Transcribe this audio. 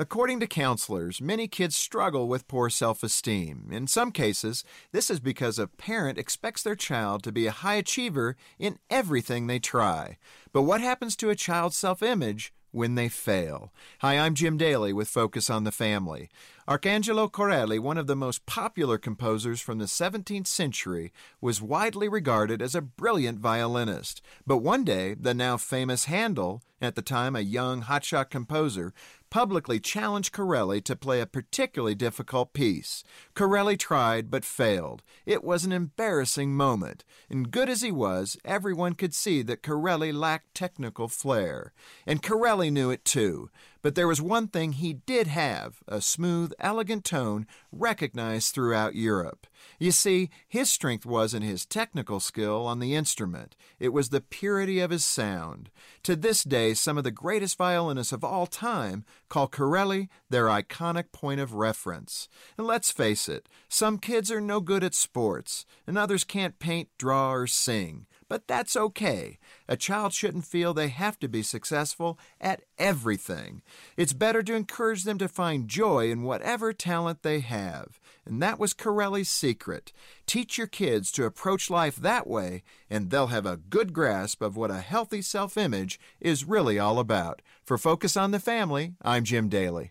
According to counselors, many kids struggle with poor self esteem. In some cases, this is because a parent expects their child to be a high achiever in everything they try. But what happens to a child's self image when they fail. Hi, I'm Jim Daly with Focus on the Family. Arcangelo Corelli, one of the most popular composers from the 17th century, was widely regarded as a brilliant violinist. But one day, the now famous Handel, at the time a young hotshot composer, publicly challenged Corelli to play a particularly difficult piece. Corelli tried but failed. It was an embarrassing moment. And good as he was, everyone could see that Corelli lacked technical flair. And Corelli knew it too. But there was one thing he did have a smooth, elegant tone recognized throughout Europe. You see, his strength wasn't his technical skill on the instrument, it was the purity of his sound. To this day, some of the greatest violinists of all time call Corelli their iconic point of reference. And let's face it, some kids are no good at sports, and others can't paint, draw, or sing. But that's okay. A child shouldn't feel they have to be successful at everything. It's better to encourage them to find joy in whatever talent they have. And that was Corelli's secret. Teach your kids to approach life that way, and they'll have a good grasp of what a healthy self image is really all about. For Focus on the Family, I'm Jim Daly.